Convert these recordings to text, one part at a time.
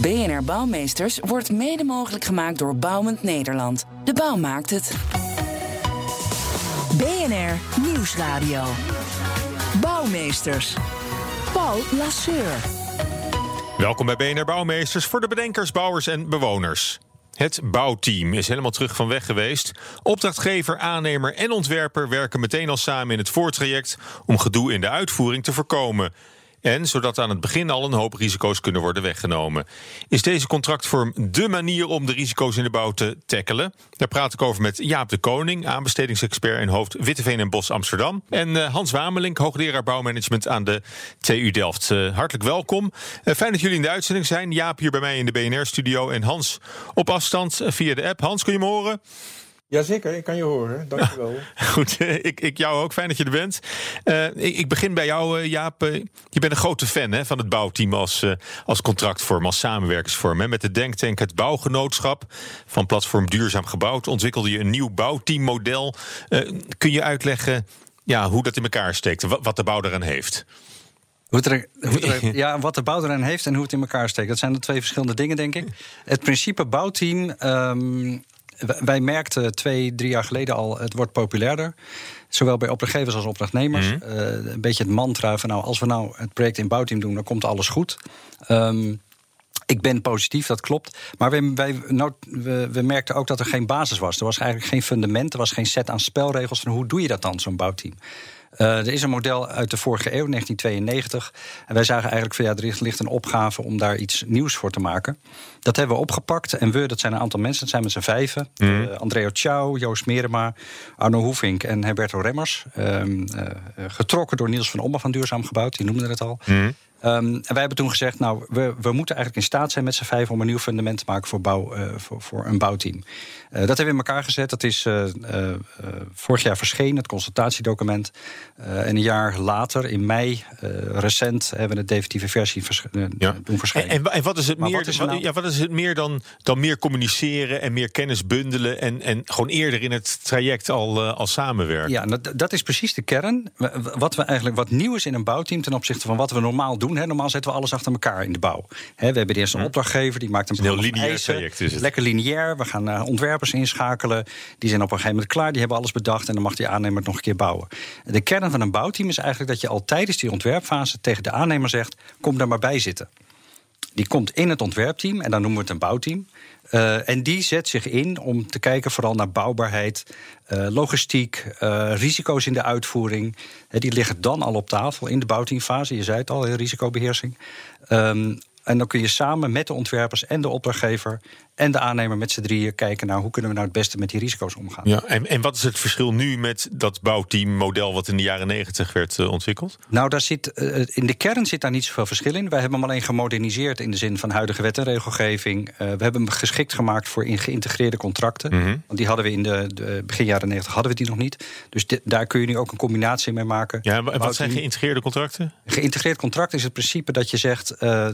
BNR Bouwmeesters wordt mede mogelijk gemaakt door Bouwend Nederland. De bouw maakt het. BNR Nieuwsradio. Bouwmeesters. Paul Lasseur. Welkom bij BNR Bouwmeesters voor de bedenkers, bouwers en bewoners. Het bouwteam is helemaal terug van weg geweest. Opdrachtgever, aannemer en ontwerper werken meteen al samen in het voortraject om gedoe in de uitvoering te voorkomen. En zodat aan het begin al een hoop risico's kunnen worden weggenomen. Is deze contractvorm dé manier om de risico's in de bouw te tackelen? Daar praat ik over met Jaap de Koning, aanbestedingsexpert en hoofd Witteveen en Bos Amsterdam. En eh, Hans Wamelink, hoogleraar bouwmanagement aan de TU Delft. Eh, hartelijk welkom. Eh, fijn dat jullie in de uitzending zijn. Jaap hier bij mij in de BNR-studio en Hans op afstand via de app. Hans, kun je me horen? Jazeker, ik kan je horen. Dankjewel. Goed, eh, ik, ik jou ook. Fijn dat je er bent. Eh, ik, ik begin bij jou, eh, Jaap. Je bent een grote fan hè, van het bouwteam als, als contractvorm, als samenwerkingsvorm. Hè. Met de denktank Het Bouwgenootschap van platform Duurzaam Gebouwd ontwikkelde je een nieuw bouwteammodel. Eh, kun je uitleggen ja, hoe dat in elkaar steekt, wa- wat de bouw eraan heeft? Hoe er, er- ja, wat de bouw eraan heeft en hoe het in elkaar steekt. Dat zijn de twee verschillende dingen, denk ik. Het principe bouwteam. ehm, wij merkten twee, drie jaar geleden al, het wordt populairder. Zowel bij opdrachtgevers als opdrachtnemers. Mhm. Eh, een beetje het mantra van nou, als we nou het project in bouwteam doen, dan komt alles goed. Ehm, ik ben positief, dat klopt. Maar wij, wij, nou, we, we merkten ook dat er geen basis was. Er was eigenlijk geen fundament, er was geen set aan spelregels van hoe doe je dat dan, zo'n bouwteam. Eh, er is een model uit de vorige eeuw, 1992. En wij zagen eigenlijk van ja, er ligt een opgave om daar iets nieuws voor te maken. Dat hebben we opgepakt. En we, dat zijn een aantal mensen, dat zijn met z'n vijven. Mhm. Eh, Andreo Ciao, Joost Merema, Arno Hoefink en Herberto Remmers. Ehm, eh, getrokken door Niels van Ommen van Duurzaam Gebouwd, die noemde het al. Mhm. Ehm, en wij hebben toen gezegd, nou, we, we moeten eigenlijk in staat zijn met z'n vijf om een nieuw fundament te maken voor, bouw, eh, voor, voor een bouwteam. Eh, dat hebben we in elkaar gezet. Dat is eh, vorig jaar verschenen, het consultatiedocument. Eh, en een jaar later, in mei, eh, recent, hebben we de definitieve versie vers- eh, Ja. doen En, verschijnen. en, wa- en wat is het Maar meer, wat is nou- ja, wat is het meer dan, dan meer communiceren en meer kennis bundelen en, en gewoon eerder in het traject al, al samenwerken? Ja, nou, d- dat is precies de kern. Wat we eigenlijk wat nieuw is in een bouwteam ten opzichte van wat we normaal doen. Hè. Normaal zetten we alles achter elkaar in de bouw. Hè, we hebben eerst een opdrachtgever die maakt een, Hm. een heel lineair eisen. traject is het. Lekker lineair. We gaan eh, ontwerpers inschakelen. Die zijn op een gegeven moment klaar. Die hebben alles bedacht en dan mag die aannemer het nog een keer bouwen. De kern van een bouwteam is eigenlijk dat je al tijdens die ontwerpfase tegen de aannemer zegt: kom daar maar bij zitten. Die komt in het ontwerpteam en dan noemen we het een bouwteam. Eh, en die zet zich in om te kijken vooral naar bouwbaarheid, eh, logistiek, eh, risico's in de uitvoering. Die liggen dan al op tafel in de bouwteamfase. Je zei het al, risicobeheersing. Ehm, en dan kun je samen met de ontwerpers en de opdrachtgever en de aannemer met z'n drieën kijken naar hoe kunnen we nou het beste met die risico's omgaan. Ja, en, en wat is het verschil nu met dat bouwteammodel wat in de jaren negentig werd eh, ontwikkeld? Nou, daar zit, eh, in de kern zit daar niet zoveel verschil in. Wij hebben hem alleen gemoderniseerd in de zin van huidige wet en regelgeving. Eh, we hebben hem geschikt gemaakt voor in geïntegreerde contracten. Mhm. Want die hadden we in de, de begin jaren 90 hadden we die nog niet. Dus daar kun je nu ook een combinatie mee maken. Ja, en wa- en wat zijn geïntegreerde contracten? Geïntegreerd contract is het principe dat je zegt eh,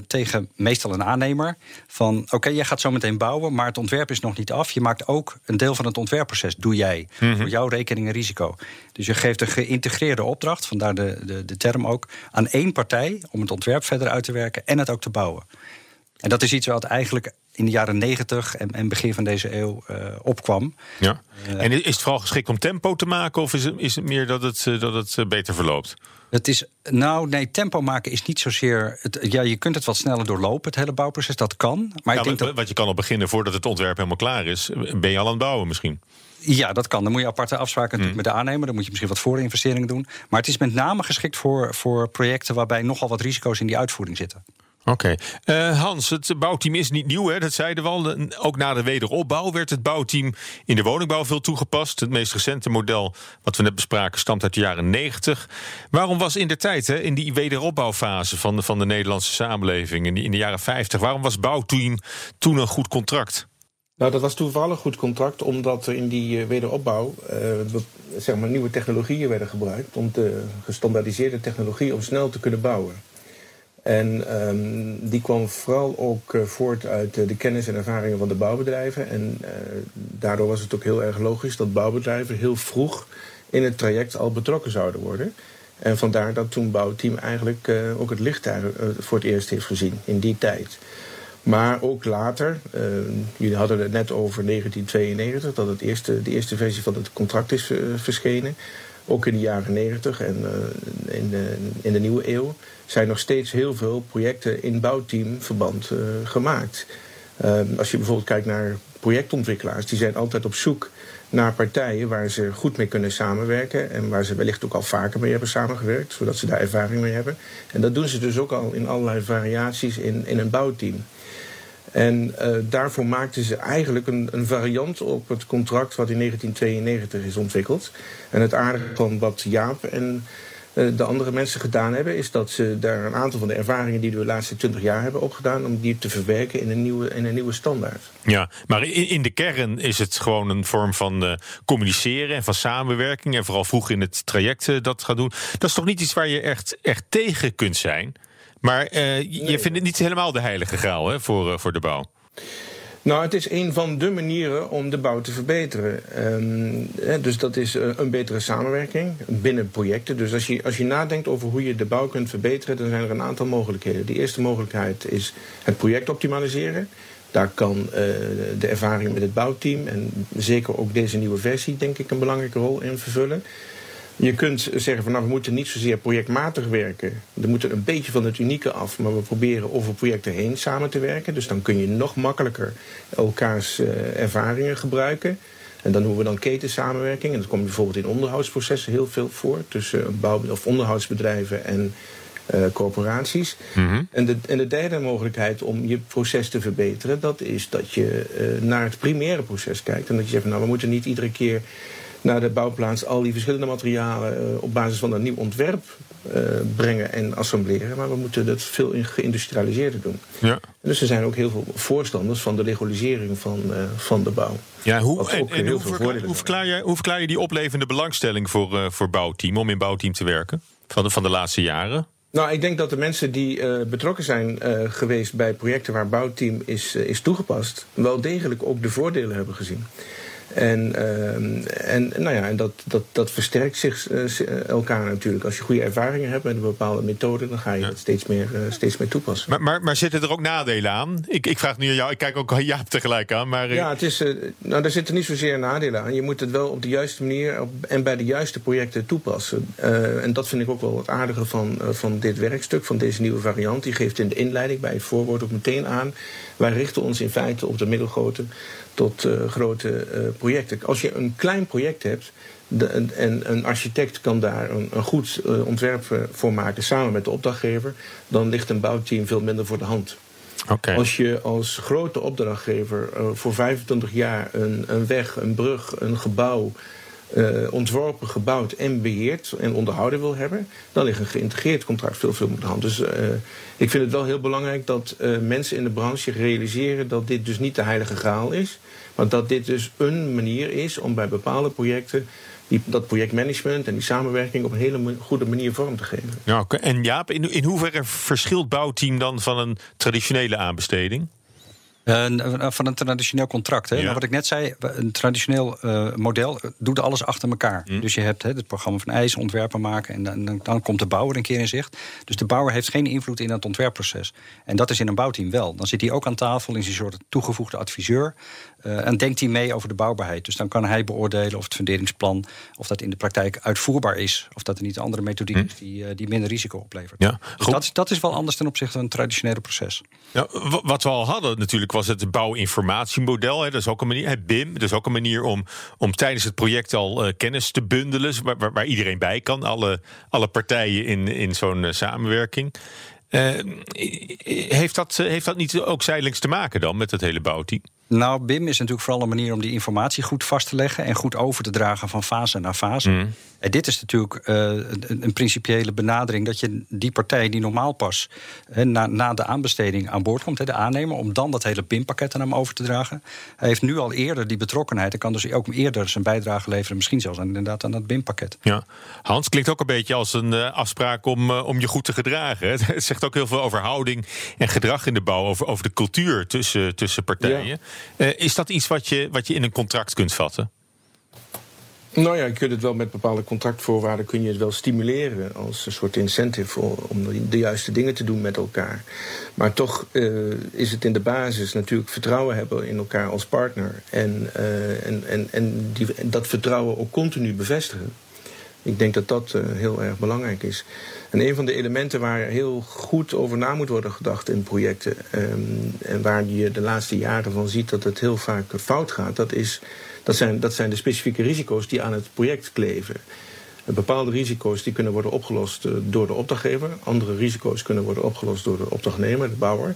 meestal een aannemer: van oké, jij gaat zo meteen bouwen, maar het ontwerp is nog niet af. Je maakt ook een deel van het ontwerpproces, doe jij. Mhm. Voor jouw rekening en risico. Dus je geeft een geïntegreerde opdracht, vandaar de, de, de term ook, aan één partij om het ontwerp verder uit te werken en het ook te bouwen. En dat is iets wat eigenlijk in de jaren 90 en, en begin van deze eeuw eh, opkwam. Ja. En is het vooral geschikt om tempo te maken of is het, is het meer dat het, eh, dat het eh, beter verloopt? Het is, nou, nee, tempo maken is niet zozeer. Het, ja, je kunt het wat sneller doorlopen, het hele bouwproces, dat kan. Maar Ja, ik denk dat. Wat je kan al beginnen voordat het ontwerp helemaal klaar is, ben je al aan het bouwen misschien. Ja, dat kan. Dan moet je aparte afspraken Mm. natuurlijk met de aannemer. Dan moet je misschien wat voorinvesteringen doen. Maar het is met name geschikt voor, voor projecten waarbij nogal wat risico's in die uitvoering zitten. Oké. Eh, Hans, het bouwteam is niet nieuw, hè? dat zeiden we al. Ook na de wederopbouw werd het bouwteam in de woningbouw veel toegepast. Het meest recente model, wat we net bespraken, stamt uit de jaren 90. Waarom was in de tijd, hè, in die wederopbouwfase van de, van de Nederlandse samenleving, in, de jaren 50, waarom was bouwteam toen een goed contract? Nou, dat was toevallig goed contract, omdat er in die wederopbouw zeg maar, nieuwe technologieën werden gebruikt. Om de gestandaardiseerde technologie om snel te kunnen bouwen. En um, die kwam vooral ook uh, voort uit uh, de kennis en ervaringen van de bouwbedrijven. En uh, daardoor was het ook heel erg logisch dat bouwbedrijven heel vroeg in het traject al betrokken zouden worden. En vandaar dat toen bouwteam eigenlijk ook het licht daar voor het eerst heeft gezien in die tijd. Maar ook later, jullie hadden het net over 1992, dat het eerste, de eerste versie van het contract is verschenen. Ook in de jaren 90 en in, de, in de nieuwe eeuw zijn nog steeds heel veel projecten in bouwteamverband uh, gemaakt. Uh, als je bijvoorbeeld kijkt naar projectontwikkelaars, die zijn altijd op zoek naar partijen waar ze goed mee kunnen samenwerken en waar ze wellicht ook al vaker mee hebben samengewerkt, zodat ze daar ervaring mee hebben. En dat doen ze dus ook al in allerlei variaties in, in een bouwteam. En uh, daarvoor maakten ze eigenlijk een, een, variant op het contract wat in 1992 is ontwikkeld. En het aardige van wat Jaap en eh, de andere mensen gedaan hebben, is dat ze daar een aantal van de ervaringen die we de laatste twintig jaar hebben opgedaan, om die te verwerken in een nieuwe, in een nieuwe standaard. Ja, maar in, in de kern is het gewoon een vorm van uh, communiceren en van samenwerking. En vooral vroeg in het traject dat gaat doen. Dat is toch niet iets waar je echt, echt tegen kunt zijn. Maar je vindt het niet helemaal de heilige graal hè, voor, voor de bouw. Nou, het is een van de manieren om de bouw te verbeteren. Um, dus dat is eh, een betere samenwerking binnen projecten. Dus als je, als je nadenkt over hoe je de bouw kunt verbeteren, dan zijn er een aantal mogelijkheden. De eerste mogelijkheid is het project optimaliseren. Daar kan uh, de ervaring met het bouwteam en zeker ook deze nieuwe versie, denk ik, een belangrijke rol in vervullen. Je kunt zeggen van nou, we moeten niet zozeer projectmatig werken. We moeten een beetje van het unieke af, maar we proberen over projecten heen samen te werken. Dus dan kun je nog makkelijker elkaars uh, ervaringen gebruiken. En dan doen we dan ketensamenwerking. En dat komt bijvoorbeeld in onderhoudsprocessen heel veel voor. Tussen bouw- of onderhoudsbedrijven en uh, corporaties. Mm -hmm. en, de, en de derde mogelijkheid om je proces te verbeteren... dat is dat je uh, naar het primaire proces kijkt. En dat je zegt, nou, we moeten niet iedere keer naar de bouwplaats al die verschillende materialen uh, op basis van een nieuw ontwerp uh, brengen en assembleren. Maar we moeten dat veel geïndustrialiseerder doen. Ja. Dus er zijn ook heel veel voorstanders van de legalisering van, uh, van de bouw. Ja, hoe, en, en hoe, verklaar, hoe, verklaar je, hoe verklaar je die oplevende belangstelling voor, voor bouwteam, om in bouwteam te werken? Van de, van de laatste jaren? Nou, ik denk dat de mensen die uh, betrokken zijn uh, geweest bij projecten waar bouwteam is, uh, is toegepast, wel degelijk ook de voordelen hebben gezien. En, uh, en, nou ja, en dat, dat, dat versterkt zich uh, elkaar natuurlijk. Als je goede ervaringen hebt met een bepaalde methode, dan ga je ja. het steeds meer, uh, steeds meer toepassen. Maar, maar, maar zitten er ook nadelen aan? Ik, ik vraag nu aan jou, ik kijk ook Jaap tegelijk aan. Maar, ja, het is, nou, daar zitten niet zozeer nadelen aan. Je moet het wel op de juiste manier op, en bij de juiste projecten toepassen. en dat vind ik ook wel het aardige van, van dit werkstuk, van deze nieuwe variant. Die geeft in de inleiding bij het voorwoord ook meteen aan. Wij richten ons in feite op de middelgrote tot grote projecten. Als je een klein project hebt de, en een architect kan daar een, een goed uh, ontwerp voor maken samen met de opdrachtgever, dan ligt een bouwteam veel minder voor de hand. Okay. Als je als grote opdrachtgever voor 25 jaar een, een weg, een brug, een gebouw uh, ontworpen, gebouwd en beheerd en onderhouden wil hebben, dan ligt een geïntegreerd contract veel, veel op de hand. Dus uh, ik vind het wel heel belangrijk dat uh, mensen in de branche realiseren dat dit dus niet de heilige graal is, maar dat dit dus een manier is om bij bepaalde projecten die, dat projectmanagement en die samenwerking op een hele goede manier vorm te geven. Ja. En Jaap, in, in hoeverre verschilt bouwteam dan van een traditionele aanbesteding? Van een traditioneel contract. Hè? Ja. Nou, wat ik net zei, een traditioneel uh, model doet alles achter elkaar. Mm. Dus je hebt hè, het programma van eisen, ontwerpen maken en dan, dan, komt de bouwer een keer in zicht. Dus de bouwer heeft geen invloed in het ontwerpproces. En dat is in een bouwteam wel. Dan zit hij ook aan tafel, is een soort toegevoegde adviseur. Uh, en denkt hij mee over de bouwbaarheid. Dus dan kan hij beoordelen of het funderingsplan... of dat in de praktijk uitvoerbaar is. Of dat er niet andere methodiek hm. is die, die minder risico oplevert. Ja, dus dat, dat, is wel anders ten opzichte van een traditionele proces. Ja, wat we al hadden natuurlijk was het bouwinformatiemodel. Hè, dat is ook een manier. BIM, dat is ook een manier om, om tijdens het project al uh, kennis te bundelen... Waar, iedereen bij kan, alle, alle partijen in, in zo'n uh, samenwerking... Uh, heeft, dat, heeft dat niet ook zijdelings te maken dan met het hele bouwteam? Nou, BIM is natuurlijk vooral een manier om die informatie goed vast te leggen en goed over te dragen van fase naar fase. Mm. En dit is natuurlijk uh, een, een, principiële benadering dat je die partij die normaal pas na, na, de aanbesteding aan boord komt, hè, de aannemer, om dan dat hele BIM-pakket aan hem over te dragen. Hij heeft nu al eerder die betrokkenheid en kan dus ook eerder zijn bijdrage leveren, misschien zelfs aan, inderdaad aan dat BIM-pakket. Ja, Hans klinkt ook een beetje als een uh, afspraak om, om je goed te gedragen. Het zegt ook heel veel over houding en gedrag in de bouw, over, over de cultuur tussen, tussen partijen. Ja. Is dat iets wat je, wat je in een contract kunt vatten? Nou ja, je kunt het wel met bepaalde contractvoorwaarden kun je het wel stimuleren als een soort incentive om de juiste dingen te doen met elkaar. Maar toch uh, is het in de basis natuurlijk vertrouwen hebben in elkaar als partner en, uh, en, en, en, die, en dat vertrouwen ook continu bevestigen. Ik denk dat dat uh, heel erg belangrijk is. En een van de elementen waar heel goed over na moet worden gedacht in projecten, um, en waar je de laatste jaren van ziet dat het heel vaak fout gaat, dat is dat zijn, dat zijn de specifieke risico's die aan het project kleven. Bepaalde risico's die kunnen worden opgelost door de opdrachtgever. Andere risico's kunnen worden opgelost door de opdrachtnemer, de bouwer.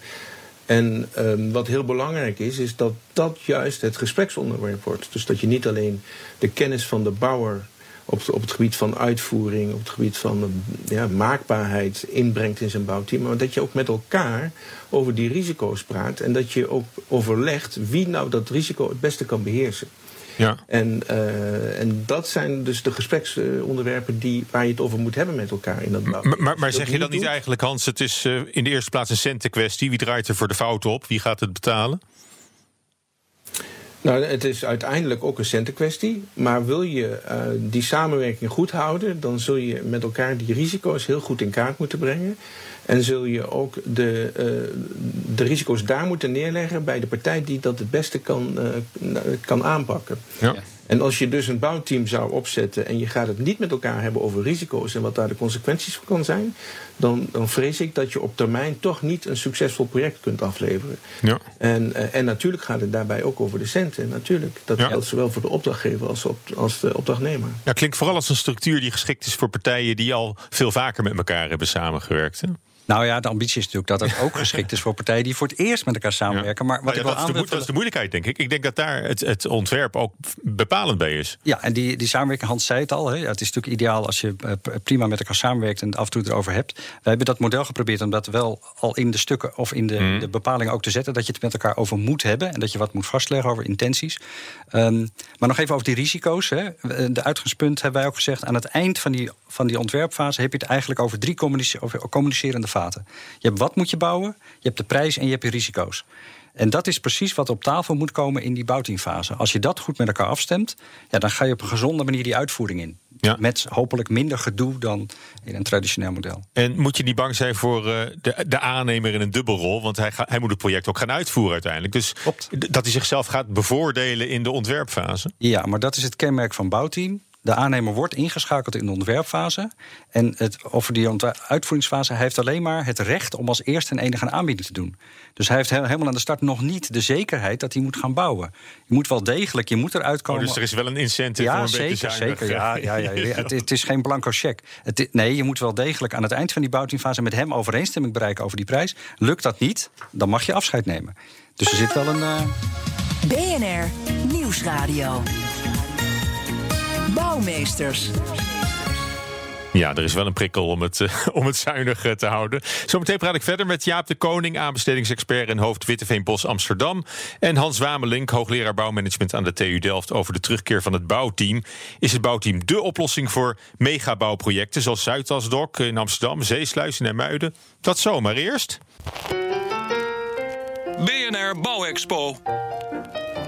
En um, wat heel belangrijk is, is dat dat juist het gespreksonderwerp wordt. Dus dat je niet alleen de kennis van de bouwer op, op het gebied van uitvoering, op het gebied van ja, maakbaarheid inbrengt in zijn bouwteam. Maar dat je ook met elkaar over die risico's praat. En dat je ook overlegt wie nou dat risico het beste kan beheersen. Ja. En, uh, en dat zijn dus de gespreksonderwerpen die, waar je het over moet hebben met elkaar in dat bouw. Maar, maar, maar zeg je dan niet doet? eigenlijk, Hans, het is uh, in de eerste plaats een centenkwestie. Wie draait er voor de fouten op? Wie gaat het betalen? Nou, het is uiteindelijk ook een centenkwestie. Maar wil je uh, die samenwerking goed houden, dan zul je met elkaar die risico's heel goed in kaart moeten brengen. En zul je ook de, uh, de risico's daar moeten neerleggen bij de partij die dat het beste kan, uh, kan aanpakken. Ja. En als je dus een bouwteam zou opzetten en je gaat het niet met elkaar hebben over risico's en wat daar de consequenties van kan zijn, dan, dan vrees ik dat je op termijn toch niet een succesvol project kunt afleveren. Ja. En, uh, en natuurlijk gaat het daarbij ook over de centen. Natuurlijk. Dat Ja. geldt zowel voor de opdrachtgever als, op, als de opdrachtnemer. Ja, klinkt vooral als een structuur die geschikt is voor partijen die al veel vaker met elkaar hebben samengewerkt. Hè? Nou ja, de ambitie is natuurlijk dat het ook geschikt is voor partijen die voor het eerst met elkaar samenwerken. Maar wat ja, ik wel dat, is de, dat is de moeilijkheid, denk ik. Ik denk dat daar het, het ontwerp ook bepalend bij is. Ja, en die, die samenwerking, Hans zei het al. Hè, het is natuurlijk ideaal als je eh, prima met elkaar samenwerkt en het af en toe erover hebt. Wij hebben dat model geprobeerd om dat wel al in de stukken of in de, Mhm. de bepalingen ook te zetten. Dat je het met elkaar over moet hebben en dat je wat moet vastleggen over intenties. Ehm, maar nog even over die risico's. Hè. De uitgangspunt hebben wij ook gezegd. Aan het eind van die, van die ontwerpfase heb je het eigenlijk over drie communicerende vaten. Je hebt wat moet je bouwen, je hebt de prijs en je hebt je risico's. En dat is precies wat op tafel moet komen in die bouwteamfase. Als je dat goed met elkaar afstemt, ja, dan ga je op een gezonde manier die uitvoering in. Ja. Met hopelijk minder gedoe dan in een traditioneel model. En moet je niet bang zijn voor eh, de, de aannemer in een dubbelrol? Want hij, ga, hij moet het project ook gaan uitvoeren uiteindelijk. Dus Klopt. dat hij zichzelf gaat bevoordelen in de ontwerpfase. Ja, maar dat is het kenmerk van bouwteam. De aannemer wordt ingeschakeld in de ontwerpfase. En het, over die uitvoeringsfase, hij heeft alleen maar het recht om als eerste en enige een aanbieding te doen. Dus hij heeft he- helemaal aan de start nog niet de zekerheid dat hij moet gaan bouwen. Je moet wel degelijk, je moet eruit Oh, komen. dus er is wel een incentive ja, om een zeker, beetje zuinig, zeker. Ja, ja, ja, ja. Het, het is geen blanco cheque. Het, nee, je moet wel degelijk aan het eind van die bouwteamfase met hem overeenstemming bereiken over die prijs. Lukt dat niet, dan mag je afscheid nemen. Dus er zit wel een. eh, BNR Nieuwsradio. Bouwmeesters. Ja, er is wel een prikkel om het, eh, om het zuinig eh, te houden. Zometeen praat ik verder met Jaap de Koning, aanbestedingsexpert en hoofd Witteveen Bos Amsterdam. En Hans Wamelink, hoogleraar bouwmanagement aan de TU Delft, over de terugkeer van het bouwteam. Is het bouwteam dé oplossing voor megabouwprojecten zoals Zuidasdok in Amsterdam, Zeesluis en Muiden? Dat zo, maar eerst. BNR Bouwexpo.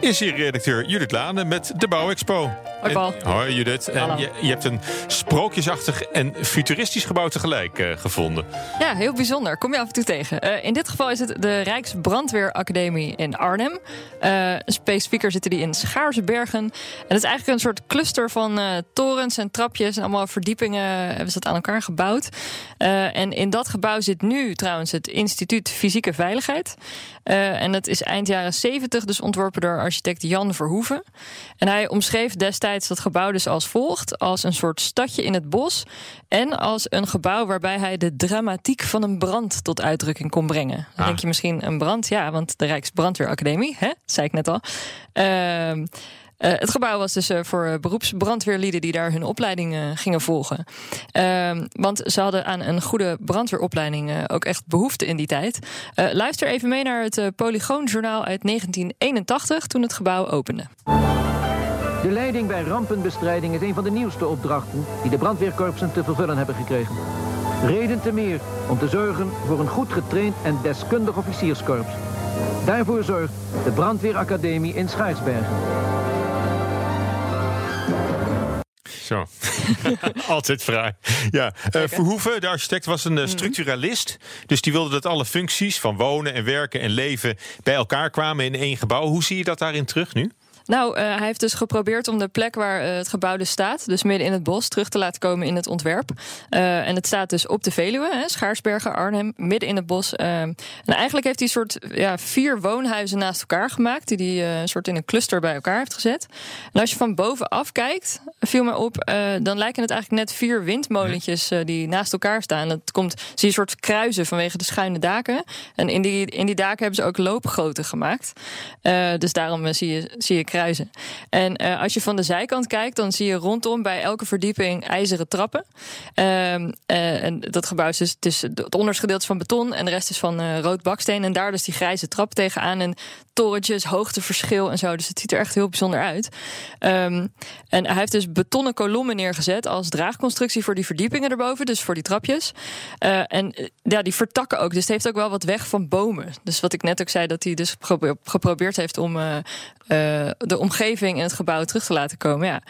Is hier redacteur Judith Lane met de Bouwexpo. Hoi, Paul. En- hoi Judith. En je, je hebt een sprookjesachtig en futuristisch gebouw tegelijk eh, gevonden. Ja, heel bijzonder. Kom je af en toe tegen. Eh, in dit geval is het de Rijksbrandweeracademie in Arnhem. Eh specifieker zitten die in Schaarsebergen. En het is eigenlijk een soort cluster van torens en trapjes... en allemaal verdiepingen hebben ze dat aan elkaar gebouwd. En in dat gebouw zit nu trouwens het Instituut Fysieke Veiligheid. Uh, en het is eind jaren 70, dus ontworpen door architect Jan Verhoeven. En hij omschreef destijds dat gebouw dus als volgt: als een soort stadje in het bos. En als een gebouw waarbij hij de dramatiek van een brand tot uitdrukking kon brengen. Dan Ah. denk je misschien een brand, ja, want de Rijksbrandweeracademie, hè, dat zei ik net al. Ehm, eh, het gebouw was dus eh, voor eh, beroepsbrandweerlieden die daar hun opleiding gingen volgen. Ehm, want ze hadden aan een goede brandweeropleiding ook echt behoefte in die tijd. Luister even mee naar het Polygoonjournaal uit 1981 toen het gebouw opende. De leiding bij rampenbestrijding is een van de nieuwste opdrachten die de brandweerkorpsen te vervullen hebben gekregen. Reden te meer om te zorgen voor een goed getraind en deskundig officierskorps. Daarvoor zorgt de brandweeracademie in Schaarsbergen. Zo. Altijd fraai. Ja, eh, Verhoeven, de architect, was een eh, structuralist. Dus die wilde dat alle functies van wonen en werken en leven bij elkaar kwamen in één gebouw. Hoe zie je dat daarin terug nu? Nou, eh, hij heeft dus geprobeerd om de plek waar eh, het gebouw dus staat, dus midden in het bos, terug te laten komen in het ontwerp. Eh, en het staat dus op de Veluwe, hè, Schaarsbergen, Arnhem, midden in het bos. En eigenlijk heeft hij een soort ja, vier woonhuizen naast elkaar gemaakt, die hij een soort in een cluster bij elkaar heeft gezet. En als je van bovenaf kijkt, viel me op, dan lijken het eigenlijk net vier windmolentjes die naast elkaar staan. Dat komt, zie je een soort kruisen vanwege de schuine daken. En in die, in die daken hebben ze ook loopgoten gemaakt. Dus daarom zie je, zie je En eh, als je van de zijkant kijkt, dan zie je rondom bij elke verdieping ijzeren trappen. Ehm, eh, en dat gebouw is dus het, is onderste gedeelte van beton en de rest is van eh, rood baksteen. En daar dus die grijze trap tegenaan. En torentjes, hoogteverschil en zo. Dus het ziet er echt heel bijzonder uit. Ehm, en hij heeft dus betonnen kolommen neergezet als draagconstructie voor die verdiepingen erboven. Dus voor die trapjes. Eh, en eh, ja, die vertakken ook. Dus het heeft ook wel wat weg van bomen. Dus wat ik net ook zei, dat hij dus gepro- geprobeerd heeft om eh, de omgeving en het gebouw terug te laten komen. Ja.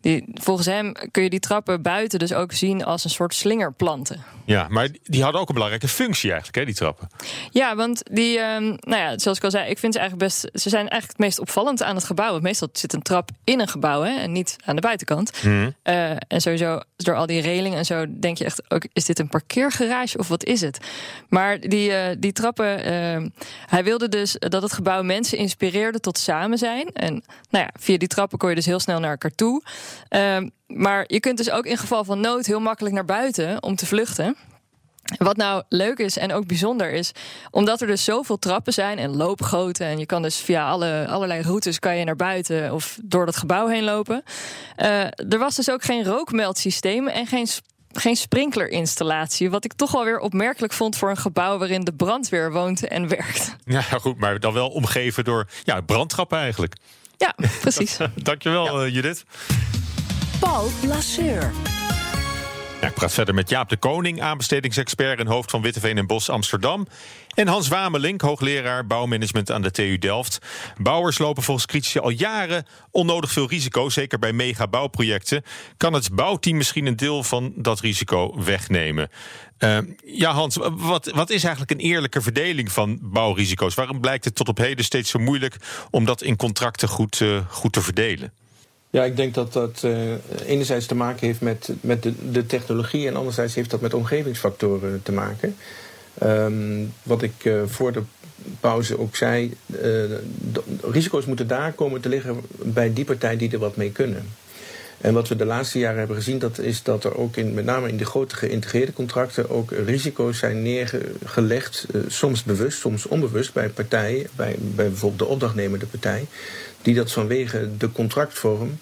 Die, volgens hem kun je die trappen buiten dus ook zien als een soort slingerplanten. Ja, maar die hadden ook een belangrijke functie eigenlijk, hè, die trappen. Ja, want die, ehm, nou ja, zoals ik al zei, ik vind ze eigenlijk best. Ze zijn eigenlijk het meest opvallend aan het gebouw. Want meestal zit een trap in een gebouw hè, en niet aan de buitenkant. Eh, en sowieso, door al die relingen en zo, denk je echt ook: is dit een parkeergarage of wat is het? Maar die, eh, die trappen, ehm, hij wilde dus dat het gebouw mensen inspireerde tot samen zijn. En nou ja, via die trappen kon je dus heel snel naar elkaar toe. Maar je kunt dus ook in geval van nood heel makkelijk naar buiten om te vluchten. Wat nou leuk is en ook bijzonder is, omdat er dus zoveel trappen zijn en loopgoten. En je kan dus via alle, allerlei routes kan je naar buiten of door dat gebouw heen lopen. Eh, er was dus ook geen rookmeldsysteem en geen geen sprinklerinstallatie. Wat ik toch wel weer opmerkelijk vond voor een gebouw waarin de brandweer woont en werkt. Ja, goed, maar dan wel omgeven door ja, brandtrappen eigenlijk. Ja, precies. Dankjewel, eh, Judith. Paul Lasseur. Ja, ik praat verder met Jaap de Koning, aanbestedingsexpert en hoofd van Witteveen en Bos Amsterdam. En Hans Wamelink, hoogleraar bouwmanagement aan de TU Delft. Bouwers lopen volgens critici al jaren onnodig veel risico, zeker bij megabouwprojecten. Kan het bouwteam misschien een deel van dat risico wegnemen? Eh, ja, Hans, wat, wat is eigenlijk een eerlijke verdeling van bouwrisico's? Waarom blijkt het tot op heden steeds zo moeilijk om dat in contracten goed, eh, goed te verdelen? Ja, ik denk dat dat eh, enerzijds te maken heeft met, met de, de technologie en anderzijds heeft dat met omgevingsfactoren te maken. Ehm, wat ik eh, voor de pauze ook zei, eh, risico's moeten daar komen te liggen bij die partijen die er wat mee kunnen. En wat we de laatste jaren hebben gezien, dat is dat er ook in, met name in de grote geïntegreerde contracten ook risico's zijn neergelegd, soms bewust, soms onbewust bij partijen, bij, bij bijvoorbeeld de opdrachtnemende partij, die dat vanwege de contractvorm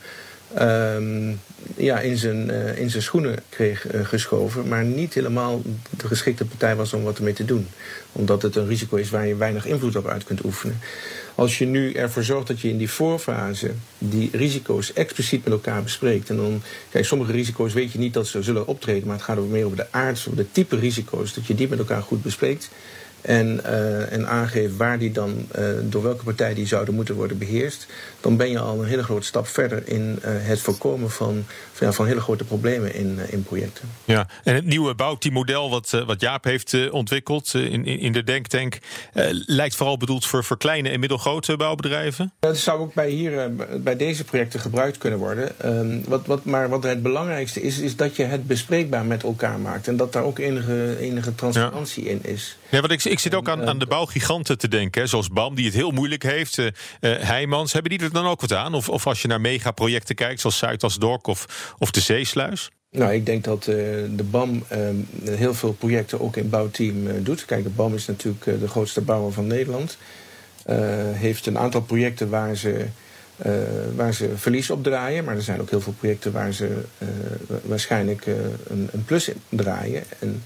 ehm, ja, in, zijn, eh, in zijn schoenen kreeg eh, geschoven, maar niet helemaal de geschikte partij was om wat ermee te doen. Omdat het een risico is waar je weinig invloed op uit kunt oefenen. Als je nu ervoor zorgt dat je in die voorfase die risico's expliciet met elkaar bespreekt. En dan, kijk, sommige risico's weet je niet dat ze zullen optreden, maar het gaat ook meer over de aard, over de type risico's, dat je die met elkaar goed bespreekt. En, eh, en aangeeft waar die dan, eh, door welke partij die zouden moeten worden beheerst. Dan ben je al een hele grote stap verder in eh, het voorkomen van, van, ja, van hele grote problemen in, in projecten. Ja, en het nieuwe bouwteammodel wat, wat Jaap heeft ontwikkeld in, in de Denktank... lijkt vooral bedoeld voor, voor kleine en middelgrote bouwbedrijven. Dat zou ook bij, hier, bij deze projecten gebruikt kunnen worden. Ehm, wat, wat, maar wat het belangrijkste is, is dat je het bespreekbaar met elkaar maakt. En dat daar ook enige, enige transparantie in is. Ja, wat ik, ik zit ook aan, aan de bouwgiganten te denken, hè, zoals BAM, die het heel moeilijk heeft. Uh, Heijmans, hebben die er dan ook wat aan? Of, of als je naar megaprojecten kijkt, zoals Zuidas-Dork of, of de Zeesluis? Nou, ik denk dat uh, de BAM uh, heel veel projecten ook in bouwteam uh, doet. Kijk, de BAM is natuurlijk de grootste bouwer van Nederland. heeft een aantal projecten waar ze, waar ze verlies op draaien. Maar er zijn ook heel veel projecten waar ze waarschijnlijk een, een, plus in draaien. En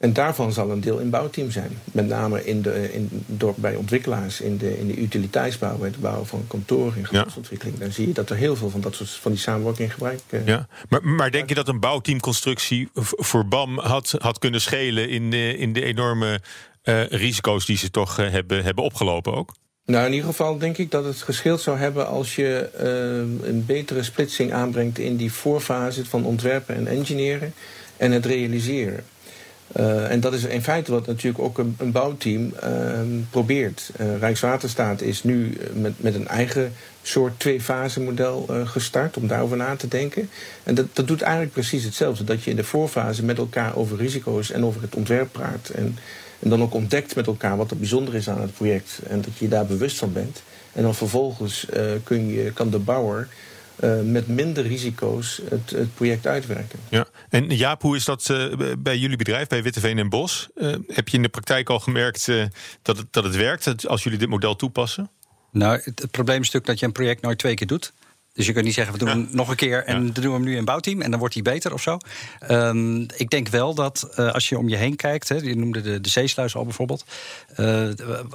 en daarvan zal een deel in bouwteam zijn. Met name in de, in, door, bij ontwikkelaars in de, in de utiliteitsbouw, bij het bouwen van kantoren in gebiedsontwikkeling. Dan zie je dat er heel veel van dat soort van die samenwerking gebruik. Uh, ja. Maar, maar denk je dat een bouwteamconstructie voor BAM had, had kunnen schelen in de, in de enorme uh, risico's die ze toch uh, hebben, hebben opgelopen ook? Nou, in ieder geval denk ik dat het gescheeld zou hebben als je een betere splitsing aanbrengt in die voorfase van ontwerpen en engineeren en het realiseren. Uh, en dat is in feite wat natuurlijk ook een, een bouwteam uh, probeert. Uh, Rijkswaterstaat is nu met, met een eigen soort twee-fase model gestart om daarover na te denken. En dat, dat doet eigenlijk precies hetzelfde. Dat je in de voorfase met elkaar over risico's en over het ontwerp praat. En, en dan ook ontdekt met elkaar wat er bijzonder is aan het project. En dat je daar bewust van bent. En dan vervolgens kun je, kan de bouwer met minder risico's het, het, project uitwerken. Ja. En Jaap, hoe is dat uh, bij jullie bedrijf, bij Witteveen en Bos? Uh, heb je in de praktijk al gemerkt dat, het, dat het werkt als jullie dit model toepassen? Nou, het, het probleem is natuurlijk dat je een project nooit twee keer doet. Dus je kunt niet zeggen, we doen hem nog een keer en ja. dan doen we hem nu in bouwteam en dan wordt hij beter of zo. Um, ik denk wel dat uh, als je om je heen kijkt, hè, je noemde de, de zeesluis al bijvoorbeeld, uh,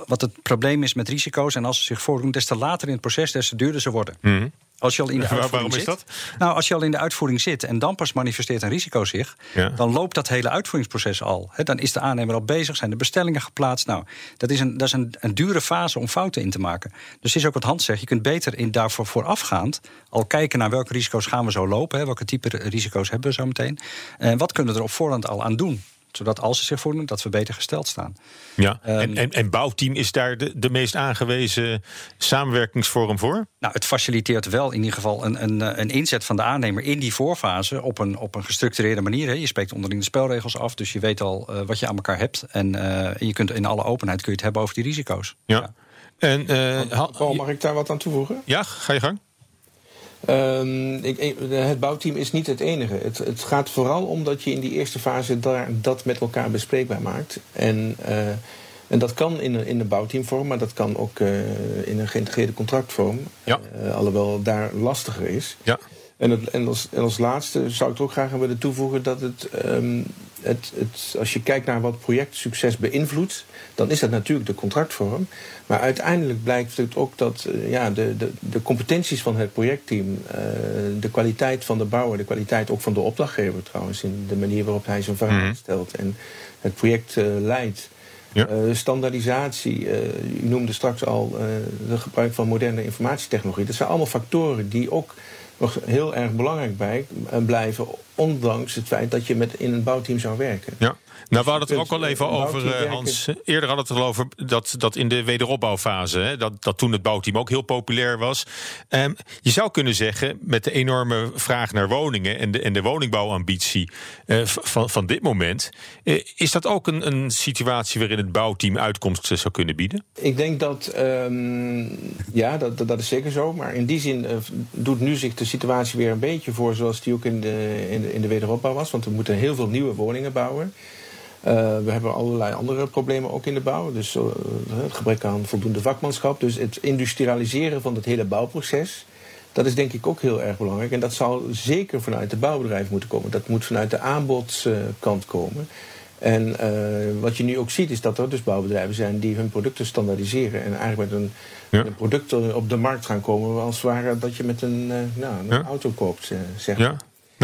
wat het probleem is met risico's en als ze zich voordoen, des te later in het proces, des te duurder ze worden. Mm -hmm. Als je al in de uitvoering Waarom is zit, dat? Nou, als je al in de uitvoering zit en dan pas manifesteert een risico zich, ja. dan loopt dat hele uitvoeringsproces al. He, dan is de aannemer al bezig, zijn de bestellingen geplaatst. Nou, dat is een, dat is een, een dure fase om fouten in te maken. Dus het is ook wat Hans zegt, je kunt beter in daarvoor voorafgaand al kijken naar welke risico's gaan we zo lopen, he, welke type risico's hebben we zo meteen. En wat kunnen we er op voorhand al aan doen? Zodat als ze zich voordoen, dat we beter gesteld staan. Ja, um, en, en, en bouwteam is daar de, de meest aangewezen samenwerkingsvorm voor? Nou, het faciliteert wel in ieder geval een, een, een inzet van de aannemer in die voorfase op een, op een gestructureerde manier. Hè. Je spreekt onderling de spelregels af, dus je weet al uh, wat je aan elkaar hebt. En uh, je kunt in alle openheid kun je het hebben over die risico's. Ja. ja. En, uh, Paul, mag ik daar wat aan toevoegen? Ja, ga je gang. Um, ik, het bouwteam is niet het enige. Het, het, gaat vooral om dat je in die eerste fase daar, dat met elkaar bespreekbaar maakt. En, uh, en dat kan in een, in een bouwteamvorm, maar dat kan ook uh, in een geïntegreerde contractvorm. Ja. Uh, alhoewel daar lastiger is. Ja. En, het, en, als, en als laatste zou ik er ook graag aan willen toevoegen dat het, um, het, het, als je kijkt naar wat projectsucces beïnvloedt, dan is dat natuurlijk de contractvorm. Maar uiteindelijk blijkt het ook dat uh, ja, de, de, de competenties van het projectteam, uh, de kwaliteit van de bouwer, de kwaliteit ook van de opdrachtgever trouwens, in de manier waarop hij zijn vraag Mhm. stelt en het project uh, leidt. Ja. Uh, standaardisatie, uh, u noemde straks al het gebruik van moderne informatietechnologie. Dat zijn allemaal factoren die ook nog heel erg belangrijk bij, blijven, ondanks het feit dat je met in een bouwteam zou werken. Ja. Nou, we hadden het er kunt ook al even een over, eh. Hans. Eerder hadden we het al over dat, dat in de wederopbouwfase, hè, dat, dat toen het bouwteam ook heel populair was. Ehm, je zou kunnen zeggen, met de enorme vraag naar woningen en de, en de woningbouwambitie eh, van, van dit moment, eh, is dat ook een, een situatie waarin het bouwteam uitkomst zou kunnen bieden? Ik denk dat, ehm, ja, dat, dat, dat is zeker zo. Maar in die zin eh, doet nu zich de situatie weer een beetje voor zoals die ook in de, in de, in de wederopbouw was. Want we moeten heel veel nieuwe woningen bouwen. Uh, we hebben allerlei andere problemen ook in de bouw. Dus uh, het gebrek aan voldoende vakmanschap. Dus het industrialiseren van het hele bouwproces. Dat is denk ik ook heel erg belangrijk. En dat zal zeker vanuit de bouwbedrijf moeten komen. Dat moet vanuit de aanbodskant komen. En uh, wat je nu ook ziet is dat er dus bouwbedrijven zijn die hun producten standaardiseren. En eigenlijk met een, Ja. een product op de markt gaan komen. Als het ware dat je met een, uh, nou, een Ja. auto koopt, zeg Ja.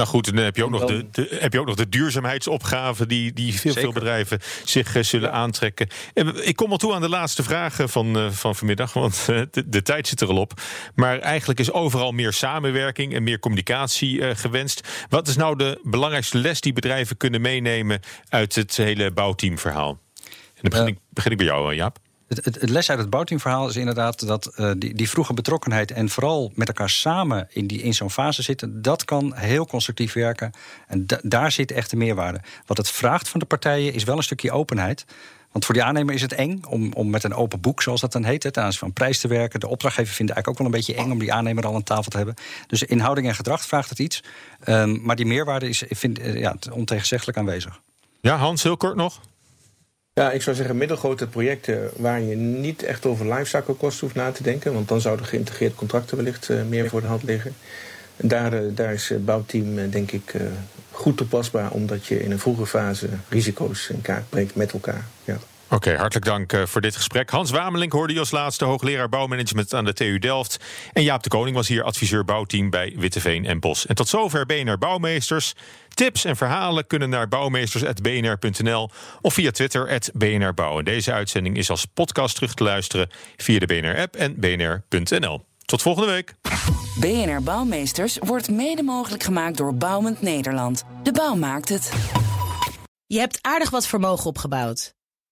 Nou goed, dan heb je ook, nog, de, de, heb je ook nog de duurzaamheidsopgave die, die veel, veel bedrijven zich eh, zullen aantrekken. En ik kom al toe aan de laatste vragen van, eh, van vanmiddag, want eh, de, de tijd zit er al op. Maar eigenlijk is overal meer samenwerking en meer communicatie gewenst. Wat is nou de belangrijkste les die bedrijven kunnen meenemen uit het hele bouwteamverhaal? En dan begin, ik, begin ik bij jou, Jaap. Het, het, les uit het bouwteamverhaal is inderdaad dat eh, die, die vroege betrokkenheid en vooral met elkaar samen in, die, in zo'n fase zitten, dat kan heel constructief werken. En da- daar zit echt de meerwaarde. Wat het vraagt van de partijen is wel een stukje openheid. Want voor die aannemer is het eng om, om met een open boek, zoals dat dan heet, ten aanzien van prijs te werken. De opdrachtgever vindt eigenlijk ook wel een beetje eng om die aannemer al aan tafel te hebben. Dus inhouding en gedrag vraagt het iets. Um, maar die meerwaarde is vind, ja, ontegenzeggelijk aanwezig. Ja, Hans, heel kort nog. Ja, ik zou zeggen middelgrote projecten waar je niet echt over lifecycle-kosten hoeft na te denken. Want dan zouden geïntegreerde contracten wellicht uh, meer voor de hand liggen. Daar, uh, daar is het bouwteam uh, denk ik goed toepasbaar, omdat je in een vroege fase risico's in kaart brengt met elkaar. Ja. Oké, okay, hartelijk dank uh, voor dit gesprek. Hans Wamelink hoorde je als laatste hoogleraar bouwmanagement aan de TU Delft. En Jaap de Koning was hier adviseur bouwteam bij Witteveen en Bos. En tot zover BNR Bouwmeesters. Tips en verhalen kunnen naar bouwmeesters.bnr.nl of via Twitter @bnrbouw. En deze uitzending is als podcast terug te luisteren via de BNR-app en bnr.nl. Tot volgende week. BNR Bouwmeesters wordt mede mogelijk gemaakt door Bouwend Nederland. De bouw maakt het. Je hebt aardig wat vermogen opgebouwd.